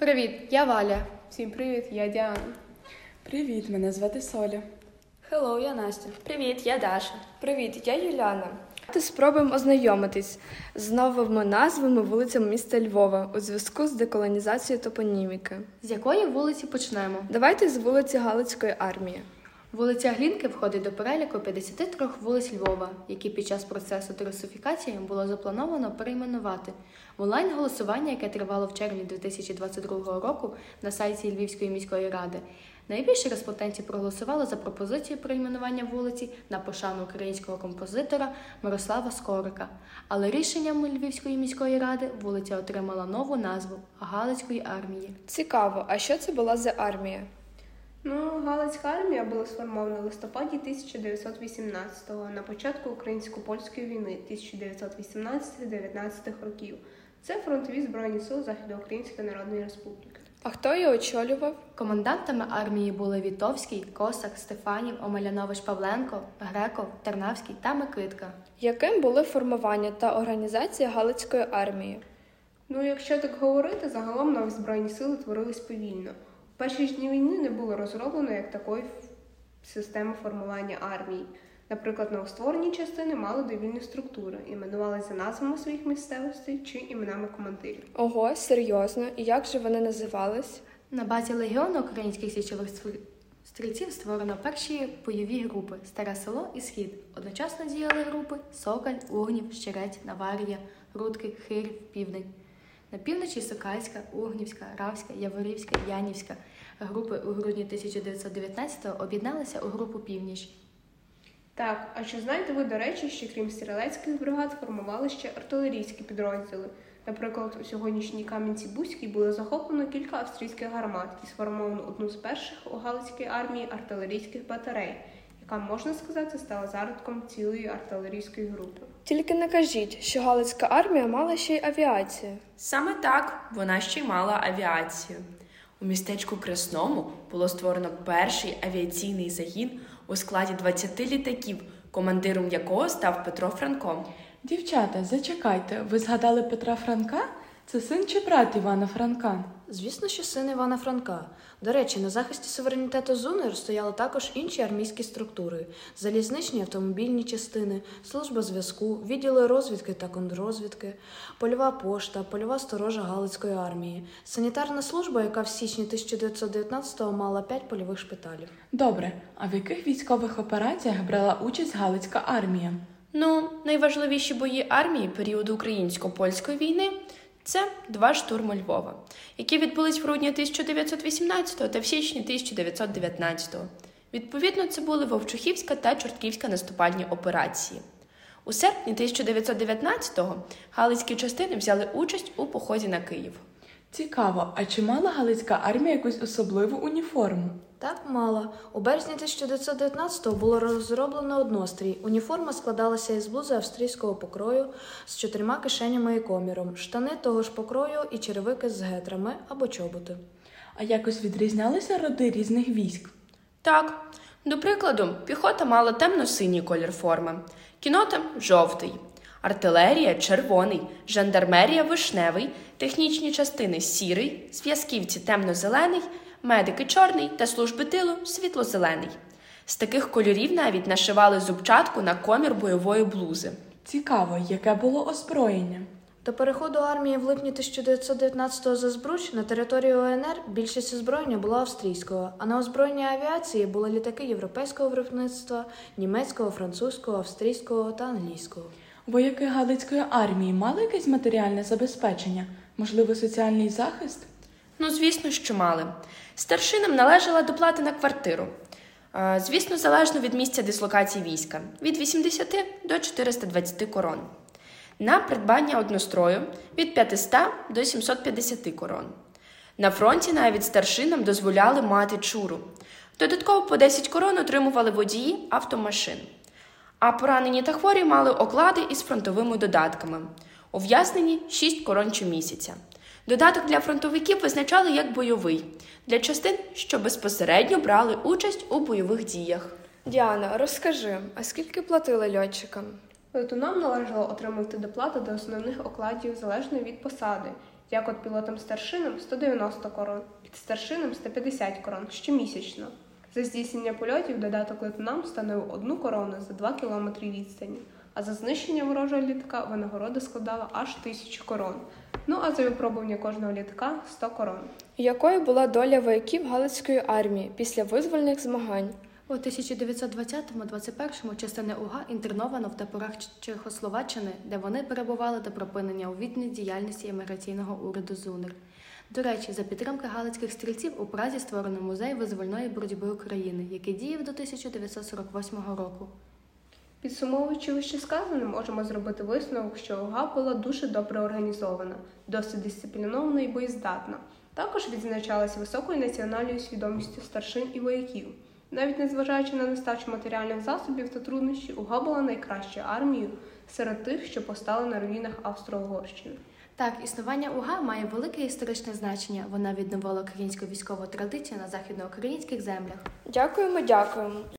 Привіт, я Валя. Всім привіт, я Діана. Привіт, мене звати Соля. Hello, я Настя. Привіт, я Даша. Привіт, я Юляна. Давайте спробуємо ознайомитись з новими назвами вулицям міста Львова у зв'язку з деколонізацією топоніміки. З якої вулиці почнемо? Давайте з вулиці Галицької армії. Вулиця Глінки входить до переліку 53 вулиць Львова, які під час процесу дерусифікації було заплановано перейменувати. В онлайн-голосування, яке тривало в червні 2022 року на сайті Львівської міської ради, найбільше респондентів проголосувало за пропозицію перейменування вулиці на пошану українського композитора Мирослава Скорика. Але рішенням Львівської міської ради вулиця отримала нову назву Галицької армії. Цікаво, а що це була за армія? Ну, Галицька армія була сформована в листопаді 1918-го на початку українсько-польської війни 1918-19 років. Це фронтові збройні сили Західноукраїнської Народної Республіки. А хто її очолював? Командантами армії були Вітовський, Косак, Стефанів, Омелянович Павленко, Греков, Тернавський та Микитка. Яким були формування та організація Галицької армії? Ну, якщо так говорити, загалом нові збройні сили творились повільно. Перші ж дні війни не було розроблено як такої системи формування армії. Наприклад, новостворені частини мали довільні структури, іменувалися за назвами своїх місцевостей чи іменами командирів. Ого, серйозно, і як же вони називались? На базі легіону українських січових стрільців створено перші бойові групи Старе село і Схід. Одночасно діяли групи Сокаль, Угнів, Щерець, Наварія, Рудки, Хирів, Південь. На півночі Сокальська, Угнівська, Равська, Яворівська, Янівська. Групи у грудні 1919-го об'єдналися у групу Північ. Так, а чи знаєте ви, до речі, що крім стрілецьких бригад формували ще артилерійські підрозділи? Наприклад, у сьогоднішній Кам'янці-Бузькій було захоплено кілька австрійських гармат і сформовано одну з перших у Галицькій армії артилерійських батарей, яка, можна сказати, стала зародком цілої артилерійської групи. Тільки не кажіть, що Галицька армія мала ще й авіацію. Саме так вона ще й мала авіацію. У містечку Красному було створено перший авіаційний загін у складі 20 літаків, командиром якого став Петро Франко. Дівчата, зачекайте, ви згадали Петра Франка? Це син чи брат Івана Франка? Звісно, що син Івана Франка. До речі, на захисті суверенітету ЗУНР стояли також інші армійські структури: залізничні автомобільні частини, служба зв'язку, відділи розвідки та контррозвідки, польова пошта, польова сторожа Галицької армії, санітарна служба, яка в січні 1919-го мала п'ять польових шпиталів. Добре, а в яких військових операціях брала участь Галицька армія? Ну, найважливіші бої армії періоду українсько-польської війни це два штурми Львова, які відбулись в грудні 1918 та в січні 1919. Відповідно, це були Вовчухівська та Чортківська наступальні операції. У серпні 1919-го галицькі частини взяли участь у поході на Київ. Цікаво, а чи мала Галицька армія якусь особливу уніформу? Так мала. У березні 1919-го було розроблено однострій. Уніформа складалася із блузи австрійського покрою з чотирма кишенями і коміром, штани того ж покрою і черевики з гетрами або чоботи. А якось відрізнялися роди різних військ? Так, до прикладу, піхота мала темно-синій колір форми, кінота жовтий, артилерія червоний, жандармерія вишневий, технічні частини сірий, зв'язківці темно-зелений, медики чорний та служби тилу світло-зелений. З таких кольорів навіть нашивали зубчатку на комір бойової блузи. Цікаво, яке було озброєння? До переходу армії в липні 1919-го за Збруч на територію ОНР більшість озброєння була австрійського, а на озброєнні авіації були літаки європейського виробництва, німецького, французького, австрійського та англійського. Вояки Галицької армії мали якесь матеріальне забезпечення, можливо, соціальний захист? Ну, звісно, що мали. Старшинам належала доплата на квартиру. Звісно, залежно від місця дислокації війська від 80 до 420 корон. На придбання однострою від 500 до 750 корон. На фронті навіть старшинам дозволяли мати чуру. Додатково по 10 корон отримували водії автомашин. А поранені та хворі мали оклади із фронтовими додатками. Ув'язнені 6 корон щомісяця. Додаток для фронтовиків визначали як бойовий для частин, що безпосередньо брали участь у бойових діях. Діана, розкажи, а скільки платили льотчикам? Летунам належало отримувати доплату до основних окладів залежно від посади. Як от пілотам старшинам 190 корон, під старшинам 150 корон щомісячно. За здійснення польотів додаток лейтенам становив одну корону за 2 кілометри відстані, а за знищення ворожого літака винагорода складала аж тисячу корон. Ну а за випробування кожного літака 100 корон. Якою була доля вояків Галицької армії після визвольних змагань? У 1920-21 частини УГА інтерновано в таборах Чехословаччини, де вони перебували до припинення у відні діяльності еміграційного уряду ЗУНР. До речі, за підтримки галицьких стрільців у Празі створено музей визвольної боротьби України, який діяв до 1948 року. Підсумовуючи вище сказане, можемо зробити висновок, що ОГА була дуже добре організована, досить дисциплінована і боєздатна. Також відзначалася високою національною свідомістю старшин і вояків. Навіть незважаючи на нестачу матеріальних засобів та труднощі, УГА була найкращою армією серед тих, що постали на руїнах Австро-Угорщини. Так, існування УГА має велике історичне значення. Вона відновила українську військову традицію на західноукраїнських землях. Дякуємо, дякуємо.